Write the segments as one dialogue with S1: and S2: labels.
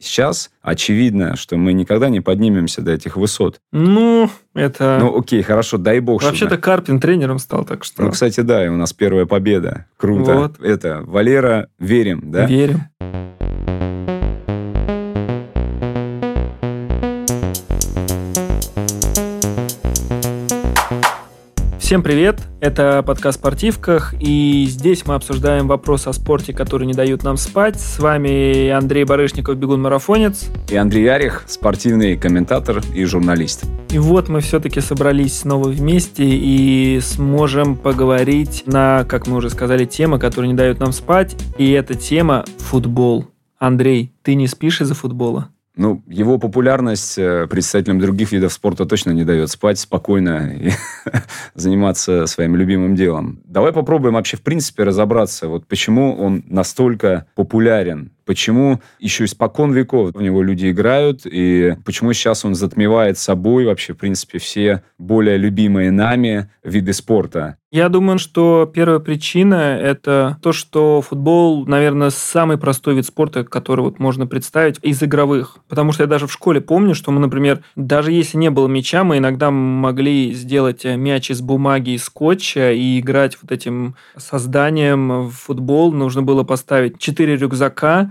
S1: Сейчас очевидно, что мы никогда не поднимемся до этих высот.
S2: Ну, это...
S1: Ну, окей, хорошо, дай бог.
S2: Вообще-то чтобы... Карпин тренером стал, так что...
S1: Ну, кстати, да, и у нас первая победа. Круто. Вот. Это, Валера, верим, да?
S2: Верим. Всем привет! Это подкаст «Спортивках», и здесь мы обсуждаем вопросы о спорте, которые не дают нам спать. С вами Андрей Барышников, бегун-марафонец.
S1: И Андрей Ярих, спортивный комментатор и журналист.
S2: И вот мы все-таки собрались снова вместе и сможем поговорить на, как мы уже сказали, темы, которые не дают нам спать. И эта тема – футбол. Андрей, ты не спишь из-за футбола?
S1: Ну, его популярность э, представителям других видов спорта точно не дает спать спокойно и заниматься своим любимым делом. Давай попробуем вообще в принципе разобраться, вот почему он настолько популярен почему еще испокон веков в него люди играют, и почему сейчас он затмевает собой вообще, в принципе, все более любимые нами виды спорта.
S2: Я думаю, что первая причина – это то, что футбол, наверное, самый простой вид спорта, который вот можно представить из игровых. Потому что я даже в школе помню, что мы, например, даже если не было мяча, мы иногда могли сделать мяч из бумаги и скотча и играть вот этим созданием в футбол. Нужно было поставить четыре рюкзака,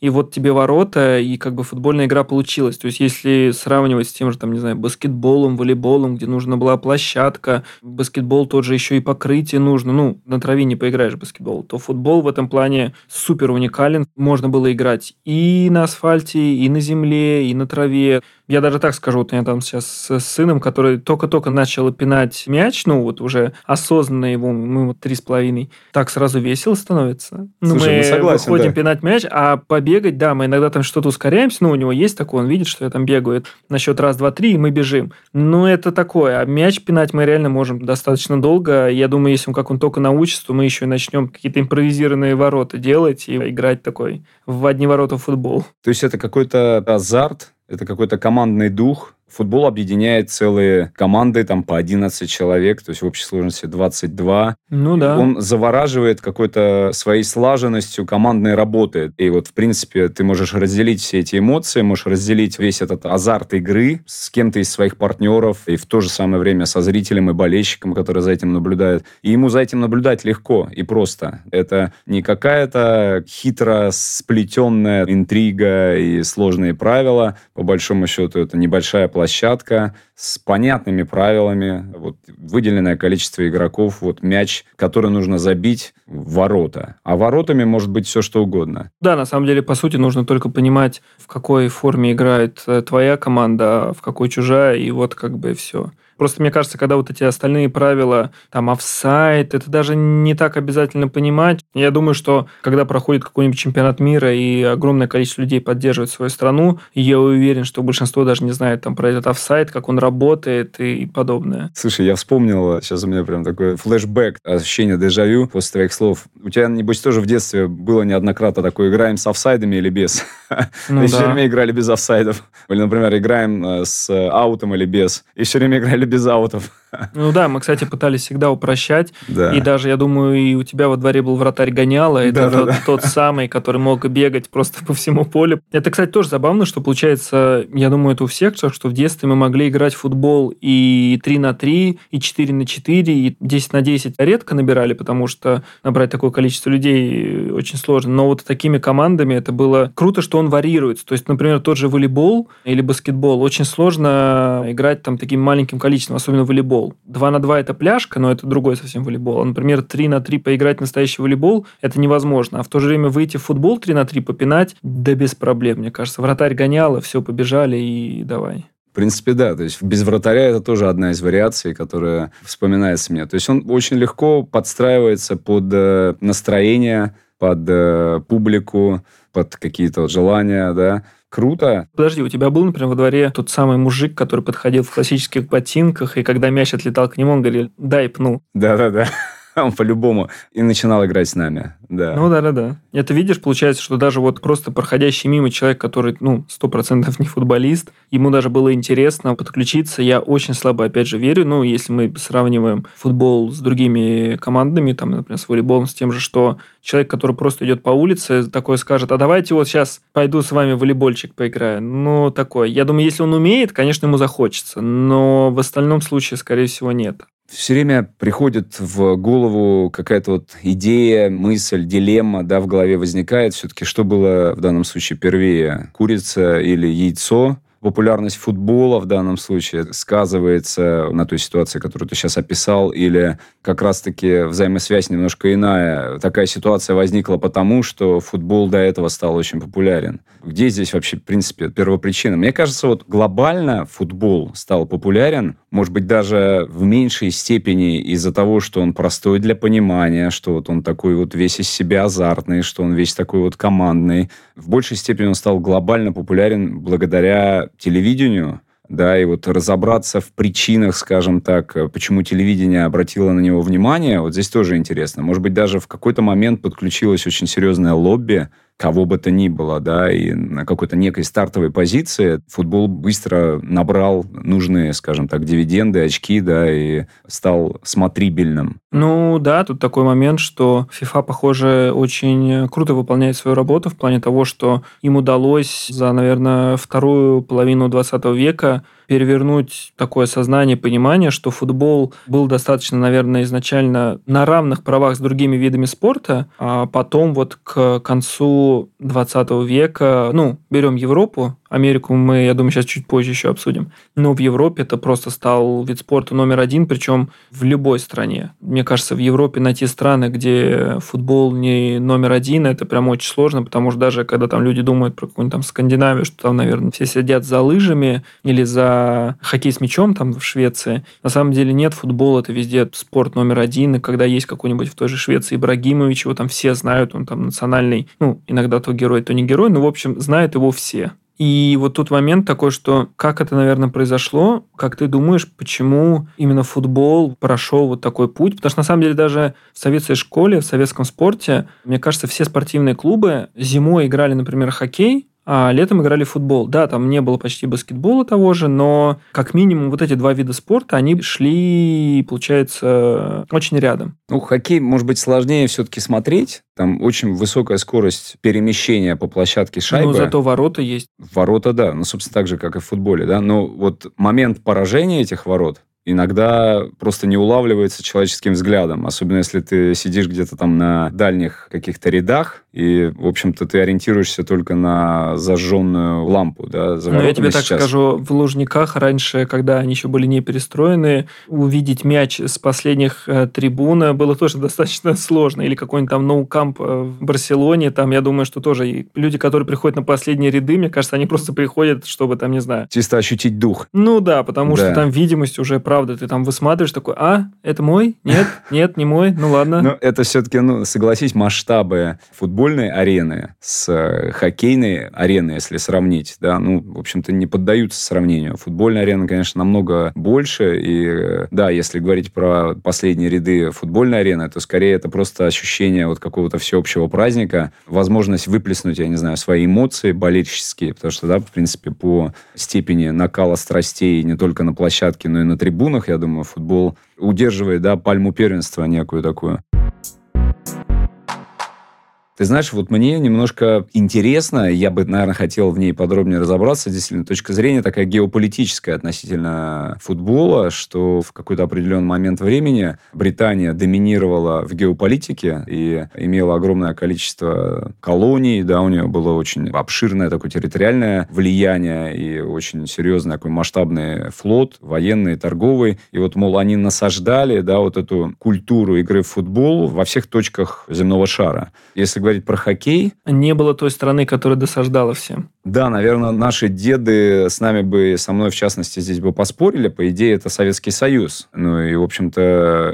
S2: и вот тебе ворота, и как бы футбольная игра получилась. То есть, если сравнивать с тем же, там, не знаю, баскетболом, волейболом, где нужна была площадка, баскетбол тот же еще и покрытие нужно, ну, на траве не поиграешь в баскетбол, то футбол в этом плане супер уникален. Можно было играть и на асфальте, и на земле, и на траве. Я даже так скажу, вот я там сейчас с сыном, который только-только начал пинать мяч, ну вот уже осознанно его, мы вот три с половиной, так сразу весело становится. Ну, Слушай, мы ну, согласен, выходим да. пинать мяч, а побегать, да, мы иногда там что-то ускоряемся, ну у него есть такое, он видит, что я там бегаю на счет раз, два, три, и мы бежим. Но это такое, а мяч пинать мы реально можем достаточно долго. Я думаю, если он как он только научится, то мы еще и начнем какие-то импровизированные ворота делать и играть такой в одни ворота в футбол.
S1: То есть это какой-то азарт, это какой-то командный дух, Футбол объединяет целые команды, там по 11 человек, то есть в общей сложности 22.
S2: Ну да.
S1: Он завораживает какой-то своей слаженностью командной работы. И вот, в принципе, ты можешь разделить все эти эмоции, можешь разделить весь этот азарт игры с кем-то из своих партнеров, и в то же самое время со зрителем и болельщиком, который за этим наблюдает. И ему за этим наблюдать легко и просто. Это не какая-то хитро сплетенная интрига и сложные правила. По большому счету, это небольшая площадка с понятными правилами, вот выделенное количество игроков, вот мяч, который нужно забить в ворота. А воротами может быть все что угодно.
S2: Да, на самом деле, по сути, нужно только понимать, в какой форме играет э, твоя команда, а в какой чужая, и вот как бы все. Просто мне кажется, когда вот эти остальные правила, там, офсайт, это даже не так обязательно понимать. Я думаю, что когда проходит какой-нибудь чемпионат мира и огромное количество людей поддерживает свою страну, я уверен, что большинство даже не знает там про этот офсайт, как он работает и подобное.
S1: Слушай, я вспомнил, сейчас у меня прям такой флешбэк, ощущение дежавю после твоих слов. У тебя, небось, тоже в детстве было неоднократно такое, играем с офсайдами или без? Ну, и да. все время играли без офсайдов. Или, например, играем э, с аутом или без. И все время играли без аутов.
S2: Ну да, мы, кстати, пытались всегда упрощать. Да. И даже, я думаю, и у тебя во дворе был вратарь гоняла. Это да, тот, да. тот самый, который мог бегать просто по всему полю. Это, кстати, тоже забавно, что получается, я думаю, это у всех, что в детстве мы могли играть в футбол и 3 на 3, и 4 на 4, и 10 на 10 редко набирали, потому что набрать такое количество людей очень сложно. Но вот такими командами это было круто, что он варьируется. То есть, например, тот же волейбол или баскетбол очень сложно играть там таким маленьким количеством, особенно волейбол волейбол. 2 на 2 это пляжка, но это другой совсем волейбол. А, например, 3 на 3 поиграть настоящий волейбол это невозможно. А в то же время выйти в футбол 3 на 3 попинать, да без проблем, мне кажется. Вратарь гонял, и все, побежали и давай.
S1: В принципе, да. То есть без вратаря это тоже одна из вариаций, которая вспоминается мне. То есть он очень легко подстраивается под э, настроение, под э, публику, под какие-то желания, да. Круто.
S2: Подожди, у тебя был, например, во дворе тот самый мужик, который подходил в классических ботинках, и когда мяч отлетал к нему, он говорил, дай пну.
S1: Да-да-да. он по-любому и начинал играть с нами. Да.
S2: Ну да-да-да. Это видишь, получается, что даже вот просто проходящий мимо человек, который, ну, сто процентов не футболист, ему даже было интересно подключиться. Я очень слабо, опять же, верю, ну, если мы сравниваем футбол с другими командами, там, например, с волейболом, с тем же, что человек, который просто идет по улице, такой скажет, а давайте вот сейчас пойду с вами в волейбольчик поиграю. Ну, такое. Я думаю, если он умеет, конечно, ему захочется, но в остальном случае, скорее всего, нет
S1: все время приходит в голову какая-то вот идея, мысль, дилемма, да, в голове возникает все-таки, что было в данном случае первее, курица или яйцо, популярность футбола в данном случае сказывается на той ситуации, которую ты сейчас описал, или как раз-таки взаимосвязь немножко иная. Такая ситуация возникла потому, что футбол до этого стал очень популярен. Где здесь вообще, в принципе, первопричина? Мне кажется, вот глобально футбол стал популярен, может быть, даже в меньшей степени из-за того, что он простой для понимания, что вот он такой вот весь из себя азартный, что он весь такой вот командный. В большей степени он стал глобально популярен благодаря телевидению, да, и вот разобраться в причинах, скажем так, почему телевидение обратило на него внимание, вот здесь тоже интересно. Может быть, даже в какой-то момент подключилось очень серьезное лобби, кого бы то ни было, да, и на какой-то некой стартовой позиции футбол быстро набрал нужные, скажем так, дивиденды, очки, да, и стал смотрибельным.
S2: Ну да, тут такой момент, что FIFA, похоже, очень круто выполняет свою работу в плане того, что им удалось за, наверное, вторую половину 20 века перевернуть такое сознание, понимание, что футбол был достаточно, наверное, изначально на равных правах с другими видами спорта, а потом вот к концу 20 века, ну, берем Европу, Америку мы, я думаю, сейчас чуть позже еще обсудим. Но в Европе это просто стал вид спорта номер один, причем в любой стране. Мне кажется, в Европе найти страны, где футбол не номер один, это прям очень сложно, потому что даже когда там люди думают про какую-нибудь там Скандинавию, что там, наверное, все сидят за лыжами или за хоккей с мячом там в Швеции, на самом деле нет, футбол это везде спорт номер один, и когда есть какой-нибудь в той же Швеции Ибрагимович, его там все знают, он там национальный, ну, иногда то герой, то не герой, но, в общем, знают его все. И вот тут момент такой, что как это, наверное, произошло, как ты думаешь, почему именно футбол прошел вот такой путь? Потому что, на самом деле, даже в советской школе, в советском спорте, мне кажется, все спортивные клубы зимой играли, например, хоккей, а летом играли в футбол. Да, там не было почти баскетбола того же, но как минимум вот эти два вида спорта, они шли, получается, очень рядом.
S1: Ну, хоккей, может быть, сложнее все-таки смотреть. Там очень высокая скорость перемещения по площадке шайбы.
S2: Но зато ворота есть.
S1: Ворота, да. Ну, собственно, так же, как и в футболе, да. Но вот момент поражения этих ворот, иногда просто не улавливается человеческим взглядом. Особенно если ты сидишь где-то там на дальних каких-то рядах, и, в общем-то, ты ориентируешься только на зажженную лампу, да,
S2: за Но я тебе сейчас. так скажу, в Лужниках раньше, когда они еще были не перестроены, увидеть мяч с последних э, трибун было тоже достаточно сложно. Или какой-нибудь там ноукамп э, в Барселоне, там, я думаю, что тоже люди, которые приходят на последние ряды, мне кажется, они просто приходят, чтобы там, не знаю...
S1: Чисто ощутить дух.
S2: Ну да, потому да. что там видимость уже, правда, ты там высматриваешь такой, а, это мой? Нет, нет, не мой, ну ладно.
S1: Ну, это все-таки, ну, согласись, масштабы футбольной арены с э, хоккейной ареной, если сравнить, да, ну, в общем-то, не поддаются сравнению. Футбольная арена, конечно, намного больше, и, э, да, если говорить про последние ряды футбольной арены, то скорее это просто ощущение вот какого-то всеобщего праздника, возможность выплеснуть, я не знаю, свои эмоции болельческие, потому что, да, в принципе, по степени накала страстей не только на площадке, но и на трибунах, я думаю, футбол удерживает, да, пальму первенства некую такую. Ты знаешь, вот мне немножко интересно, я бы, наверное, хотел в ней подробнее разобраться, действительно, точка зрения такая геополитическая относительно футбола, что в какой-то определенный момент времени Британия доминировала в геополитике и имела огромное количество колоний, да, у нее было очень обширное такое территориальное влияние и очень серьезный такой масштабный флот, военный, торговый. И вот, мол, они насаждали, да, вот эту культуру игры в футбол во всех точках земного шара. Если говорить говорить про хоккей.
S2: Не было той страны, которая досаждала всем.
S1: Да, наверное, наши деды с нами бы, со мной в частности, здесь бы поспорили. По идее, это Советский Союз. Ну и, в общем-то,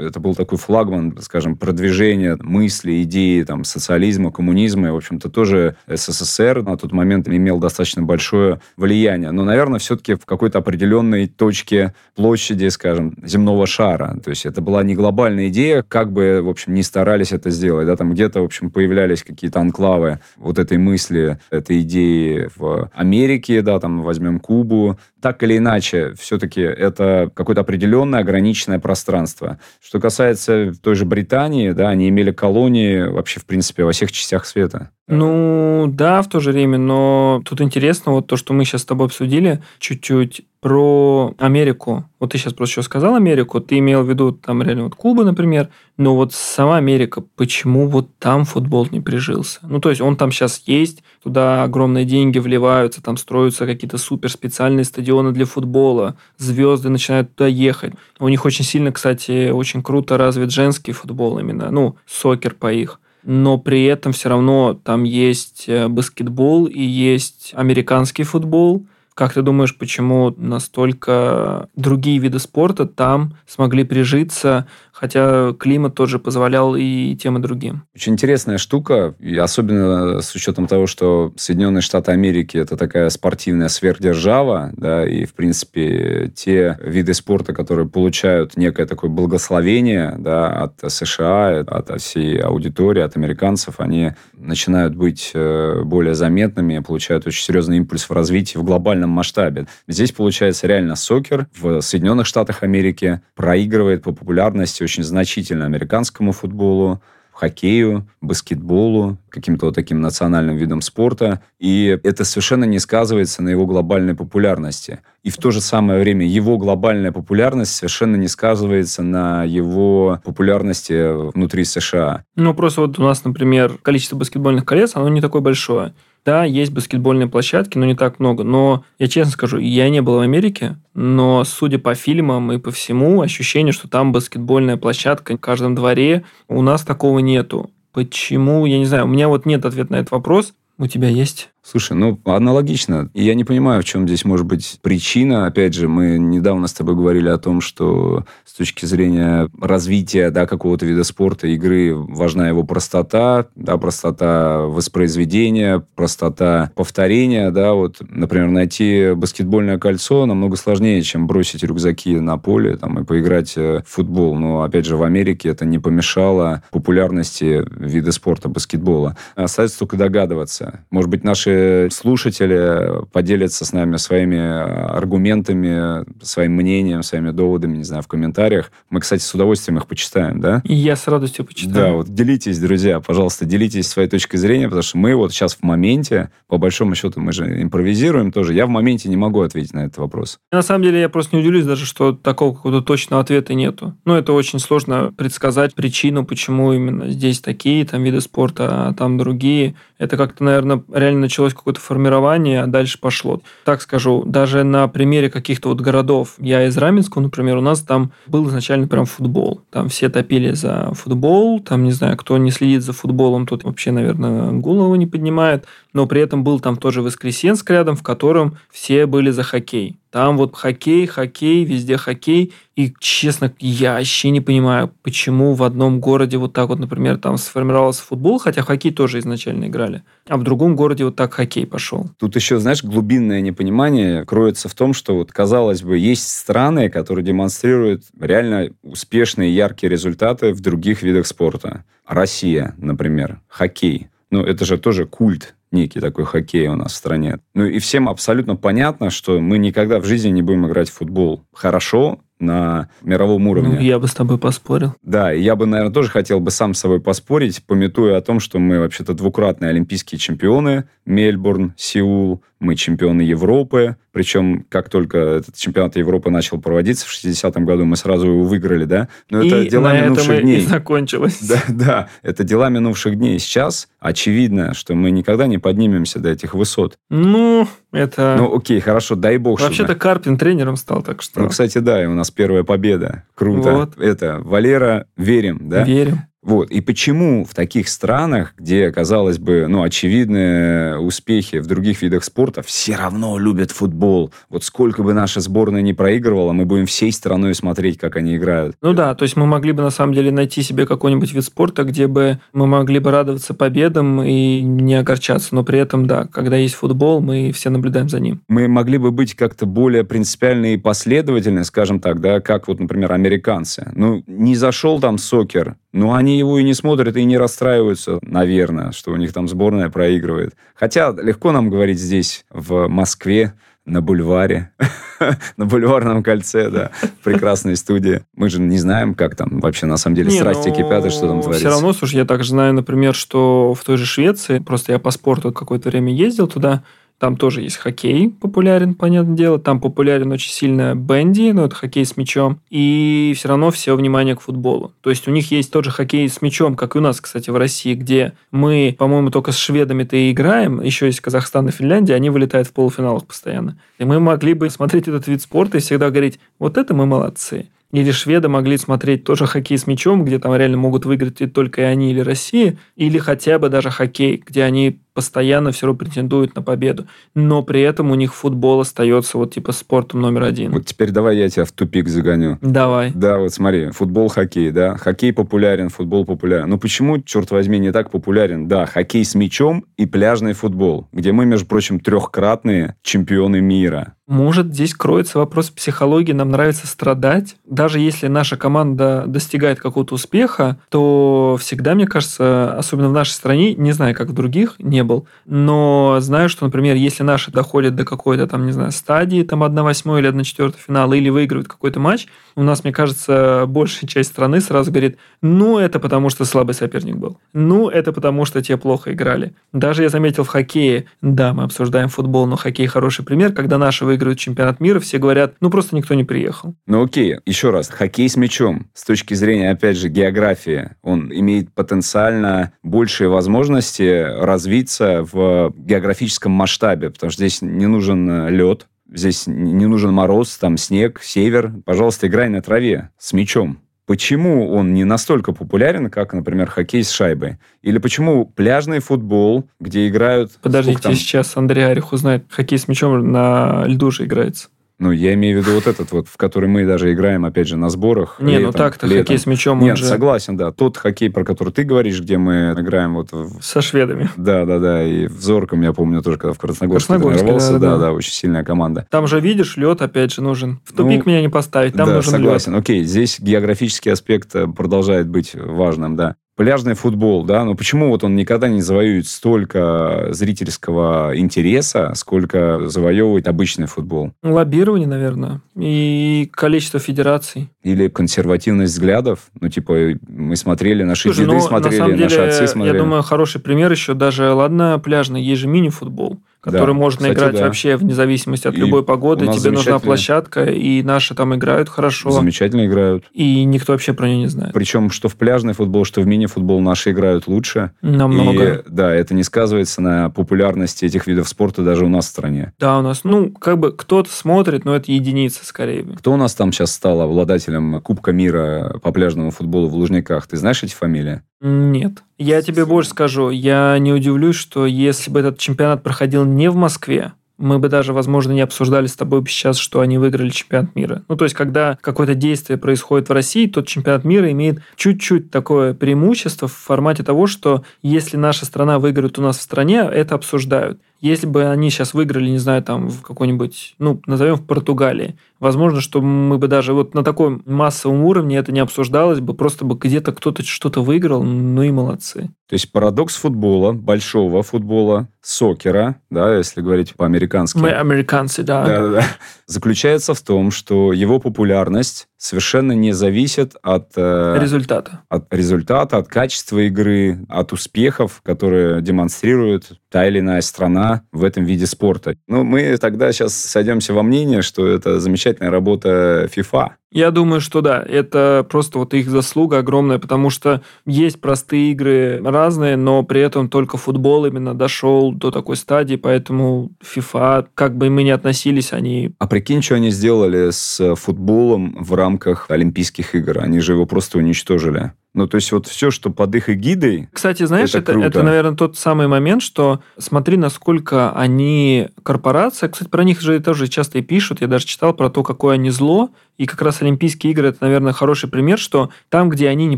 S1: это был такой флагман, скажем, продвижения мысли, идеи там, социализма, коммунизма. И, в общем-то, тоже СССР на тот момент имел достаточно большое влияние. Но, наверное, все-таки в какой-то определенной точке площади, скажем, земного шара. То есть это была не глобальная идея, как бы, в общем, не старались это сделать. Да, там где-то, в общем, появлялись какие-то анклавы вот этой мысли, этой идеи в Америке, да, там возьмем Кубу. Так или иначе, все-таки это какое-то определенное ограниченное пространство. Что касается той же Британии, да, они имели колонии вообще, в принципе, во всех частях света.
S2: Ну, да, в то же время, но тут интересно вот то, что мы сейчас с тобой обсудили чуть-чуть про Америку. Вот ты сейчас просто еще сказал Америку, ты имел в виду там реально вот Куба, например, но вот сама Америка, почему вот там футбол не прижился? Ну, то есть он там сейчас есть, туда огромные деньги вливаются, там строятся какие-то супер специальные стадионы для футбола, звезды начинают туда ехать. У них очень сильно, кстати, очень круто развит женский футбол именно, ну, сокер по их но при этом все равно там есть э, баскетбол и есть американский футбол. Как ты думаешь, почему настолько другие виды спорта там смогли прижиться, хотя климат тоже позволял и тем, и другим.
S1: Очень интересная штука, и особенно с учетом того, что Соединенные Штаты Америки – это такая спортивная сверхдержава, да, и, в принципе, те виды спорта, которые получают некое такое благословение да, от США, от всей аудитории, от американцев, они начинают быть э, более заметными, получают очень серьезный импульс в развитии в глобальном масштабе. Здесь, получается, реально сокер в Соединенных Штатах Америки проигрывает по популярности очень значительно американскому футболу, хоккею, баскетболу, каким-то вот таким национальным видом спорта. И это совершенно не сказывается на его глобальной популярности. И в то же самое время его глобальная популярность совершенно не сказывается на его популярности внутри США.
S2: Ну, просто вот у нас, например, количество баскетбольных колец, оно не такое большое. Да, есть баскетбольные площадки, но не так много. Но я честно скажу, я не был в Америке, но судя по фильмам и по всему, ощущение, что там баскетбольная площадка в каждом дворе, у нас такого нету. Почему? Я не знаю. У меня вот нет ответа на этот вопрос. У тебя есть?
S1: Слушай, ну, аналогично. Я не понимаю, в чем здесь может быть причина. Опять же, мы недавно с тобой говорили о том, что с точки зрения развития да, какого-то вида спорта, игры, важна его простота, да, простота воспроизведения, простота повторения. Да, вот, например, найти баскетбольное кольцо намного сложнее, чем бросить рюкзаки на поле там, и поиграть э, в футбол. Но, опять же, в Америке это не помешало популярности вида спорта баскетбола. Остается только догадываться. Может быть, наши слушатели поделятся с нами своими аргументами, своим мнением, своими доводами, не знаю, в комментариях. Мы, кстати, с удовольствием их почитаем, да?
S2: И я с радостью почитаю.
S1: Да, вот делитесь, друзья, пожалуйста, делитесь своей точкой зрения, потому что мы вот сейчас в моменте, по большому счету, мы же импровизируем тоже. Я в моменте не могу ответить на этот вопрос.
S2: На самом деле, я просто не удивлюсь даже, что такого какого-то точного ответа нету. Ну, это очень сложно предсказать причину, почему именно здесь такие там виды спорта, а там другие. Это как-то, наверное, реально началось какое-то формирование, а дальше пошло. Так скажу, даже на примере каких-то вот городов. Я из Раменского, например, у нас там был изначально прям футбол. Там все топили за футбол, там, не знаю, кто не следит за футболом, тот вообще, наверное, голову не поднимает. Но при этом был там тоже Воскресенск рядом, в котором все были за хоккей. Там вот хоккей, хоккей, везде хоккей. И, честно, я вообще не понимаю, почему в одном городе вот так вот, например, там сформировался футбол, хотя хоккей тоже изначально играли, а в другом городе вот так хоккей пошел.
S1: Тут еще, знаешь, глубинное непонимание кроется в том, что вот, казалось бы, есть страны, которые демонстрируют реально успешные, яркие результаты в других видах спорта. Россия, например, хоккей. Ну, это же тоже культ некий такой хоккей у нас в стране. Ну и всем абсолютно понятно, что мы никогда в жизни не будем играть в футбол хорошо, на мировом уровне. Ну,
S2: я бы с тобой поспорил.
S1: Да, я бы, наверное, тоже хотел бы сам с собой поспорить, пометуя о том, что мы вообще-то двукратные олимпийские чемпионы. Мельбурн, Сеул, мы чемпионы Европы. Причем, как только этот чемпионат Европы начал проводиться в 60-м году, мы сразу его выиграли, да?
S2: Но и это дела на минувших этом дней. И закончилось.
S1: Да, да, это дела минувших дней. Сейчас очевидно, что мы никогда не поднимемся до этих высот.
S2: Ну, это...
S1: Ну, окей, хорошо, дай бог.
S2: Вообще-то чтобы... Карпин тренером стал, так что...
S1: Ну, кстати, да, и у нас первая победа. Круто. Вот. Это, Валера, верим, да?
S2: Верим.
S1: Вот. И почему в таких странах, где, казалось бы, ну, очевидные успехи в других видах спорта, все равно любят футбол. Вот сколько бы наша сборная не проигрывала, мы будем всей страной смотреть, как они играют.
S2: Ну да, то есть мы могли бы на самом деле найти себе какой-нибудь вид спорта, где бы мы могли бы радоваться победам и не огорчаться. Но при этом, да, когда есть футбол, мы все наблюдаем за ним.
S1: Мы могли бы быть как-то более принципиальны и последовательны, скажем так, да, как вот, например, американцы. Ну, не зашел там сокер, ну, они его и не смотрят, и не расстраиваются, наверное, что у них там сборная проигрывает. Хотя легко нам говорить здесь, в Москве, на бульваре, на бульварном кольце, да, прекрасной студии. Мы же не знаем, как там вообще на самом деле страсти ну, кипят и что там творится.
S2: Все равно, слушай, я также знаю, например, что в той же Швеции, просто я по спорту какое-то время ездил туда, там тоже есть хоккей популярен, понятное дело. Там популярен очень сильно бенди, но это хоккей с мячом. И все равно все внимание к футболу. То есть у них есть тот же хоккей с мячом, как и у нас, кстати, в России, где мы, по-моему, только с шведами-то и играем. Еще есть Казахстан и Финляндия, они вылетают в полуфиналах постоянно. И мы могли бы смотреть этот вид спорта и всегда говорить, вот это мы молодцы. Или шведы могли смотреть тоже хоккей с мячом, где там реально могут выиграть и только и они, или Россия, или хотя бы даже хоккей, где они постоянно все равно претендуют на победу. Но при этом у них футбол остается вот типа спортом номер один.
S1: Вот теперь давай я тебя в тупик загоню.
S2: Давай.
S1: Да, вот смотри, футбол, хоккей, да. Хоккей популярен, футбол популярен. Но почему, черт возьми, не так популярен? Да, хоккей с мячом и пляжный футбол, где мы, между прочим, трехкратные чемпионы мира.
S2: Может, здесь кроется вопрос психологии. Нам нравится страдать. Даже если наша команда достигает какого-то успеха, то всегда, мне кажется, особенно в нашей стране, не знаю, как в других, не был. Но знаю, что, например, если наши доходят до какой-то там, не знаю, стадии, там 1-8 или 1-4 финала, или выигрывают какой-то матч, у нас, мне кажется, большая часть страны сразу говорит, ну, это потому, что слабый соперник был. Ну, это потому, что те плохо играли. Даже я заметил в хоккее, да, мы обсуждаем футбол, но хоккей хороший пример, когда наши выигрывают чемпионат мира, все говорят, ну, просто никто не приехал.
S1: Ну, окей, еще раз, хоккей с мячом, с точки зрения, опять же, географии, он имеет потенциально большие возможности развиться развиваться в географическом масштабе, потому что здесь не нужен э, лед, здесь не нужен мороз, там снег, север. Пожалуйста, играй на траве с мячом. Почему он не настолько популярен, как, например, хоккей с шайбой? Или почему пляжный футбол, где играют...
S2: Подождите, сейчас Андрей Арих узнает. Хоккей с мячом на льду же играется.
S1: Ну, я имею в виду вот этот вот, в который мы даже играем, опять же, на сборах.
S2: Не, ну летом, ну так-то летом. хоккей с мячом.
S1: Нет,
S2: же...
S1: согласен, да. Тот хоккей, про который ты говоришь, где мы играем вот... В...
S2: Со шведами.
S1: Да, да, да. И в Зорком, я помню, тоже, когда в Красногорске, тренировался. Да, да, да, да, очень сильная команда.
S2: Там же, видишь, лед, опять же, нужен. В тупик ну, меня не поставить, там
S1: да,
S2: нужен
S1: согласен.
S2: лед.
S1: Окей, здесь географический аспект э, продолжает быть важным, да пляжный футбол, да, но почему вот он никогда не завоюет столько зрительского интереса, сколько завоевывает обычный футбол?
S2: Лоббирование, наверное, и количество федераций.
S1: Или консервативность взглядов. Ну, типа, мы смотрели, наши Слушай, деды ну, смотрели, на наши деле, отцы смотрели.
S2: Я думаю, хороший пример еще даже, ладно, пляжный, есть же мини-футбол который да, можно кстати, играть да. вообще вне зависимости от и любой погоды. Тебе нужна площадка, и наши там играют хорошо.
S1: Замечательно играют.
S2: И никто вообще про нее не знает.
S1: Причем что в пляжный футбол, что в мини-футбол наши играют лучше.
S2: Намного.
S1: И, да, это не сказывается на популярности этих видов спорта даже у нас в стране.
S2: Да, у нас, ну, как бы кто-то смотрит, но это единицы скорее.
S1: Кто у нас там сейчас стал обладателем Кубка мира по пляжному футболу в Лужниках? Ты знаешь эти фамилии?
S2: Нет. Я тебе больше скажу. Я не удивлюсь, что если бы этот чемпионат проходил не в Москве, мы бы даже, возможно, не обсуждали с тобой сейчас, что они выиграли чемпионат мира. Ну, то есть, когда какое-то действие происходит в России, тот чемпионат мира имеет чуть-чуть такое преимущество в формате того, что если наша страна выиграет у нас в стране, это обсуждают. Если бы они сейчас выиграли, не знаю, там в какой-нибудь, ну, назовем в Португалии, возможно, что мы бы даже вот на таком массовом уровне это не обсуждалось бы, просто бы где-то кто-то что-то выиграл, ну и молодцы.
S1: То есть парадокс футбола, большого футбола, сокера, да, если говорить по-американски.
S2: Мы американцы, да.
S1: Да-да-да. Заключается в том, что его популярность совершенно не зависит от...
S2: Э, результата.
S1: От результата, от качества игры, от успехов, которые демонстрирует та или иная страна в этом виде спорта. Ну, мы тогда сейчас сойдемся во мнение, что это замечательная работа FIFA.
S2: Я думаю, что да, это просто вот их заслуга огромная, потому что есть простые игры разные, но при этом только футбол именно дошел до такой стадии, поэтому FIFA, как бы мы ни относились, они...
S1: А прикинь, что они сделали с футболом в рамках Олимпийских игр? Они же его просто уничтожили. Ну, то есть вот все, что под их эгидой...
S2: Кстати, знаешь, это, это, это, наверное, тот самый момент, что смотри, насколько они корпорация. Кстати, про них же тоже часто и пишут. Я даже читал про то, какое они зло. И как раз Олимпийские игры это, наверное, хороший пример, что там, где они не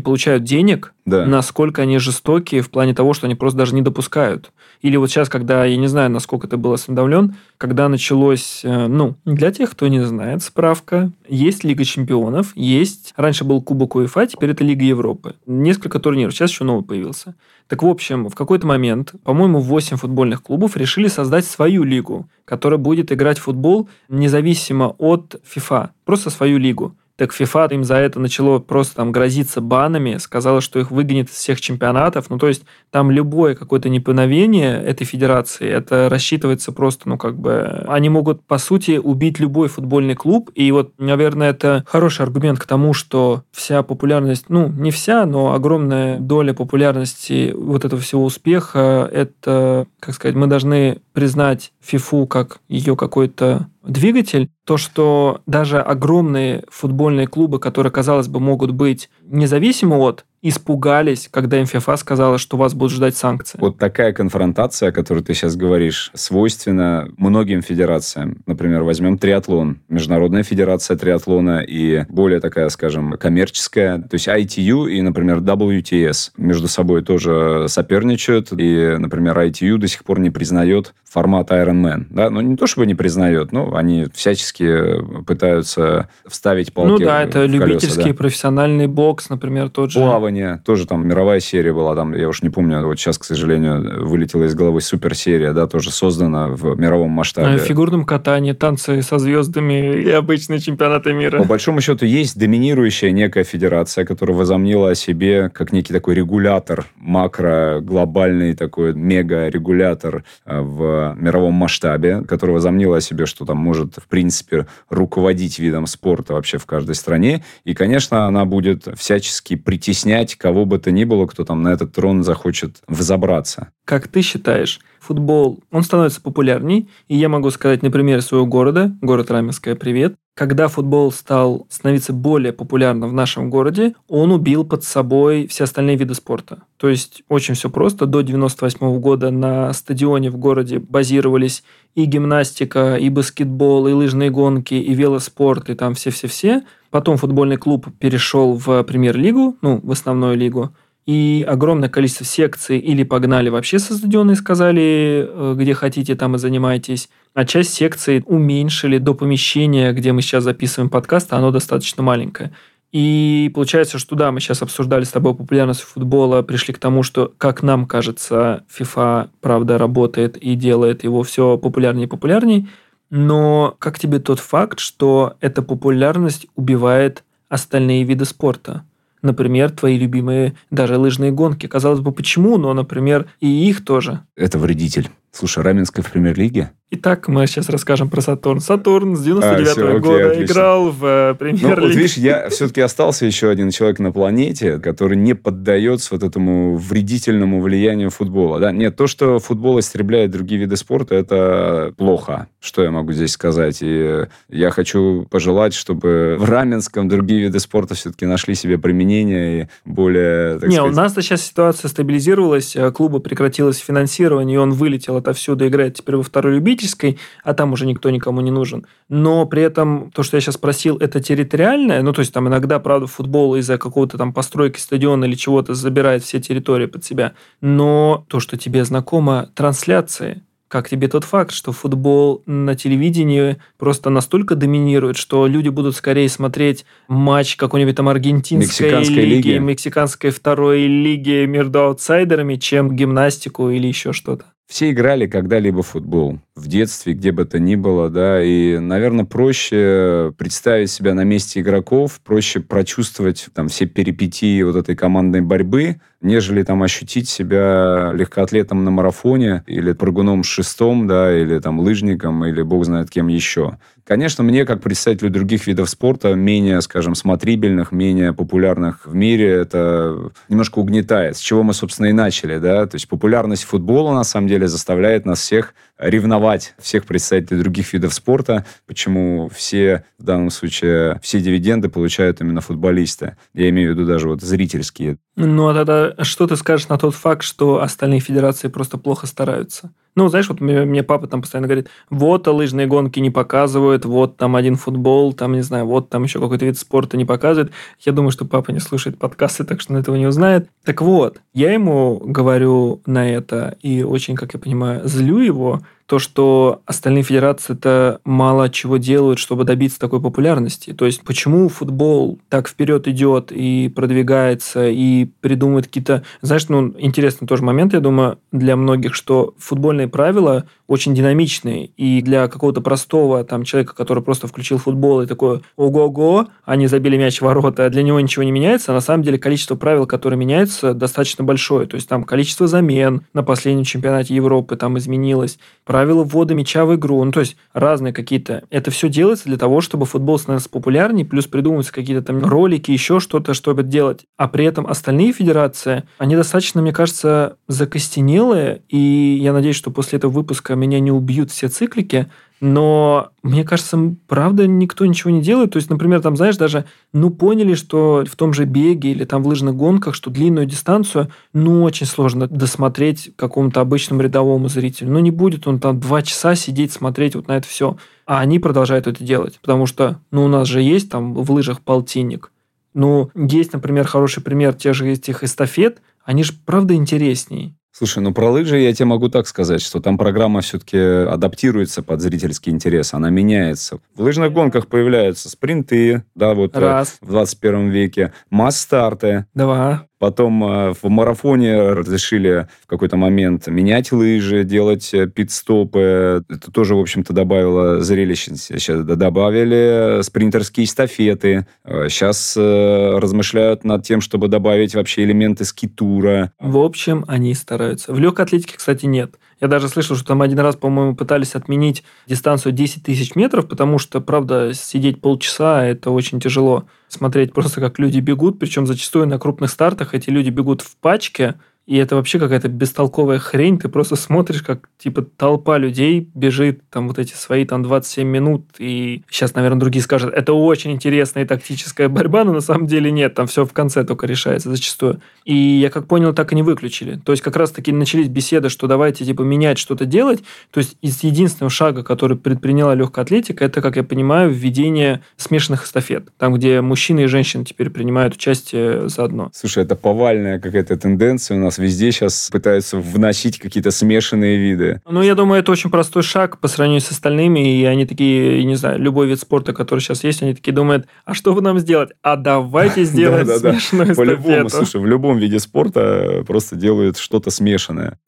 S2: получают денег, да. насколько они жестокие в плане того, что они просто даже не допускают. Или вот сейчас, когда, я не знаю, насколько ты был осведомлен, когда началось, э, ну, для тех, кто не знает, справка, есть Лига чемпионов, есть, раньше был Кубок УЕФА, теперь это Лига Европы. Несколько турниров, сейчас еще новый появился. Так, в общем, в какой-то момент, по-моему, 8 футбольных клубов решили создать свою лигу, которая будет играть в футбол независимо от FIFA, просто свою лигу. Так FIFA им за это начало просто там грозиться банами, сказала, что их выгонит из всех чемпионатов. Ну, то есть там любое какое-то неповиновение этой федерации, это рассчитывается просто, ну, как бы... Они могут, по сути, убить любой футбольный клуб. И вот, наверное, это хороший аргумент к тому, что вся популярность, ну, не вся, но огромная доля популярности вот этого всего успеха, это, как сказать, мы должны признать FIFA как ее какой-то двигатель, то, что даже огромные футбольные клубы, которые, казалось бы, могут быть независимы от испугались, когда МФФА сказала, что вас будут ждать санкции.
S1: Вот такая конфронтация, о которой ты сейчас говоришь, свойственна многим федерациям. Например, возьмем триатлон. Международная федерация триатлона и более такая, скажем, коммерческая. То есть ITU и, например, WTS между собой тоже соперничают. И, например, ITU до сих пор не признает формат Ironman. Да? Ну, не то чтобы не признает, но они всячески пытаются вставить палки
S2: Ну да, это
S1: колеса,
S2: любительский да. профессиональный бокс, например, тот же.
S1: Плавание тоже там мировая серия была, там, я уж не помню, вот сейчас, к сожалению, вылетела из головы суперсерия, да, тоже создана в мировом масштабе.
S2: В фигурном катании, танцы со звездами и обычные чемпионаты мира.
S1: По большому счету есть доминирующая некая федерация, которая возомнила о себе как некий такой регулятор, макро, глобальный такой мега-регулятор э, в мировом масштабе, который возомнила о себе, что там может, в принципе, руководить видом спорта вообще в каждой стране. И, конечно, она будет всячески притеснять снять кого бы то ни было, кто там на этот трон захочет взобраться.
S2: Как ты считаешь, футбол, он становится популярней, и я могу сказать на примере своего города, город Раменское, привет, когда футбол стал становиться более популярным в нашем городе, он убил под собой все остальные виды спорта. То есть очень все просто. До 98 года на стадионе в городе базировались и гимнастика, и баскетбол, и лыжные гонки, и велоспорт, и там все-все-все. Потом футбольный клуб перешел в премьер-лигу, ну, в основную лигу, и огромное количество секций или погнали вообще со стадиона и сказали, э, где хотите, там и занимайтесь. А часть секций уменьшили до помещения, где мы сейчас записываем подкаст, а оно достаточно маленькое. И получается, что да, мы сейчас обсуждали с тобой популярность футбола, пришли к тому, что, как нам кажется, FIFA, правда, работает и делает его все популярнее и популярнее. Но как тебе тот факт, что эта популярность убивает остальные виды спорта? Например, твои любимые даже лыжные гонки. Казалось бы, почему, но, например, и их тоже.
S1: Это вредитель. Слушай, Раменская в премьер-лиге?
S2: Итак, мы сейчас расскажем про Сатурн. Сатурн с 99 -го а, все, года окей, играл в э, премьер-лиге. Ну,
S1: вот видишь, я все-таки остался еще один человек на планете, который не поддается вот этому вредительному влиянию футбола. Да? Нет, то, что футбол истребляет другие виды спорта, это плохо. Что я могу здесь сказать? И я хочу пожелать, чтобы в Раменском другие виды спорта все-таки нашли себе применение и более...
S2: Так не, сказать... у нас сейчас ситуация стабилизировалась, э, клуба прекратилось финансирование, и он вылетел отовсюду, играет теперь во второй любительской, а там уже никто никому не нужен. Но при этом то, что я сейчас спросил, это территориальное, ну, то есть там иногда, правда, футбол из-за какого-то там постройки стадиона или чего-то забирает все территории под себя. Но то, что тебе знакомо, трансляции, как тебе тот факт, что футбол на телевидении просто настолько доминирует, что люди будут скорее смотреть матч какой-нибудь там аргентинской лиги, лиги, мексиканской второй лиги между аутсайдерами, чем гимнастику или еще что-то?
S1: Все играли когда-либо в футбол, в детстве, где бы то ни было, да, и, наверное, проще представить себя на месте игроков, проще прочувствовать там все перипетии вот этой командной борьбы, нежели там ощутить себя легкоатлетом на марафоне или прыгуном шестом, да, или там лыжником, или бог знает кем еще. Конечно, мне, как представителю других видов спорта, менее, скажем, смотрибельных, менее популярных в мире, это немножко угнетает. С чего мы, собственно, и начали, да? То есть популярность футбола, на самом деле, заставляет нас всех ревновать всех представителей других видов спорта, почему все, в данном случае, все дивиденды получают именно футболисты. Я имею в виду даже вот зрительские.
S2: Ну, а тогда что ты скажешь на тот факт, что остальные федерации просто плохо стараются? Ну, знаешь, вот мне, мне папа там постоянно говорит, вот а лыжные гонки не показывают, вот там один футбол, там, не знаю, вот там еще какой-то вид спорта не показывает. Я думаю, что папа не слушает подкасты, так что он этого не узнает. Так вот, я ему говорю на это и очень, как я понимаю, злю его, то, что остальные федерации это мало чего делают, чтобы добиться такой популярности. То есть, почему футбол так вперед идет и продвигается, и придумывает какие-то... Знаешь, ну, интересный тоже момент, я думаю, для многих, что футбольные правила очень динамичные, и для какого-то простого там человека, который просто включил футбол и такой ого-го, они забили мяч в ворота, для него ничего не меняется, а на самом деле количество правил, которые меняются, достаточно большое. То есть там количество замен на последнем чемпионате Европы там изменилось, правила ввода мяча в игру, ну то есть разные какие-то. Это все делается для того, чтобы футбол становился популярнее, плюс придумываются какие-то там ролики, еще что-то, чтобы делать. А при этом остальные федерации, они достаточно, мне кажется, закостенелые, и я надеюсь, что после этого выпуска меня не убьют все циклики, но мне кажется, правда, никто ничего не делает. То есть, например, там, знаешь, даже, ну, поняли, что в том же беге или там в лыжных гонках, что длинную дистанцию, ну, очень сложно досмотреть какому-то обычному рядовому зрителю. Ну, не будет он там два часа сидеть, смотреть вот на это все. А они продолжают это делать, потому что, ну, у нас же есть там в лыжах полтинник. Ну, есть, например, хороший пример тех же этих эстафет, они же, правда, интереснее.
S1: Слушай, ну про лыжи я тебе могу так сказать, что там программа все-таки адаптируется под зрительский интерес, она меняется. В лыжных гонках появляются спринты, да, вот э, Раз. в 21 веке, масс-старты.
S2: Два.
S1: Потом э, в марафоне разрешили в какой-то момент менять лыжи, делать э, пит-стопы. Это тоже, в общем-то, добавило зрелищности. Сейчас добавили спринтерские эстафеты. Сейчас э, размышляют над тем, чтобы добавить вообще элементы скитура.
S2: В общем, они стараются. В легкой атлетике, кстати, нет. Я даже слышал, что там один раз, по-моему, пытались отменить дистанцию 10 тысяч метров, потому что, правда, сидеть полчаса – это очень тяжело. Смотреть просто, как люди бегут, причем зачастую на крупных стартах эти люди бегут в пачке, и это вообще какая-то бестолковая хрень. Ты просто смотришь, как типа толпа людей бежит там вот эти свои там 27 минут. И сейчас, наверное, другие скажут, это очень интересная тактическая борьба, но на самом деле нет, там все в конце только решается зачастую. И я как понял, так и не выключили. То есть как раз-таки начались беседы, что давайте типа менять что-то делать. То есть из единственного шага, который предприняла легкая атлетика, это, как я понимаю, введение смешанных эстафет. Там, где мужчины и женщины теперь принимают участие заодно.
S1: Слушай, это повальная какая-то тенденция у нас везде сейчас пытаются вносить какие-то смешанные виды.
S2: Ну, я думаю, это очень простой шаг по сравнению с остальными, и они такие, не знаю, любой вид спорта, который сейчас есть, они такие думают, а что вы нам сделать? А давайте сделать смешанную
S1: По-любому, слушай, в любом виде спорта просто делают что-то смешанное.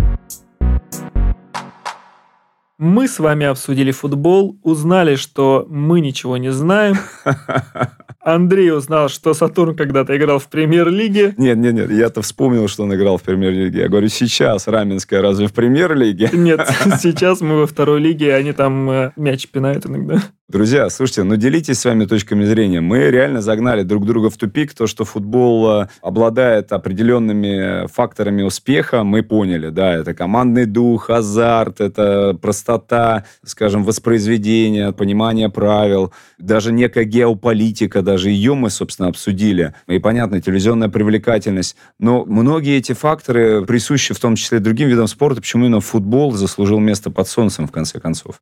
S2: Мы с вами обсудили футбол, узнали, что мы ничего не знаем. Андрей узнал, что Сатурн когда-то играл в премьер-лиге.
S1: Нет, нет, нет, я-то вспомнил, что он играл в премьер-лиге. Я говорю, сейчас Раменская разве в премьер-лиге?
S2: Нет, сейчас мы во второй лиге, они там э, мяч пинают иногда.
S1: Друзья, слушайте, ну делитесь с вами точками зрения. Мы реально загнали друг друга в тупик. То, что футбол э, обладает определенными факторами успеха, мы поняли. Да, это командный дух, азарт, это простота, скажем, воспроизведения, понимание правил, даже некая геополитика, даже ее мы, собственно, обсудили. И, понятно, телевизионная привлекательность. Но многие эти факторы присущи в том числе и другим видам спорта. Почему именно футбол заслужил место под солнцем, в конце концов?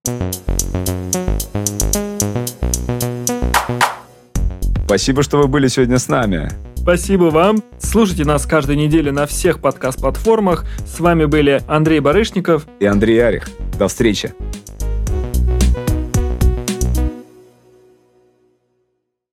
S1: Спасибо, что вы были сегодня с нами.
S2: Спасибо вам. Слушайте нас каждую неделю на всех подкаст-платформах. С вами были Андрей Барышников
S1: и Андрей Арих. До встречи.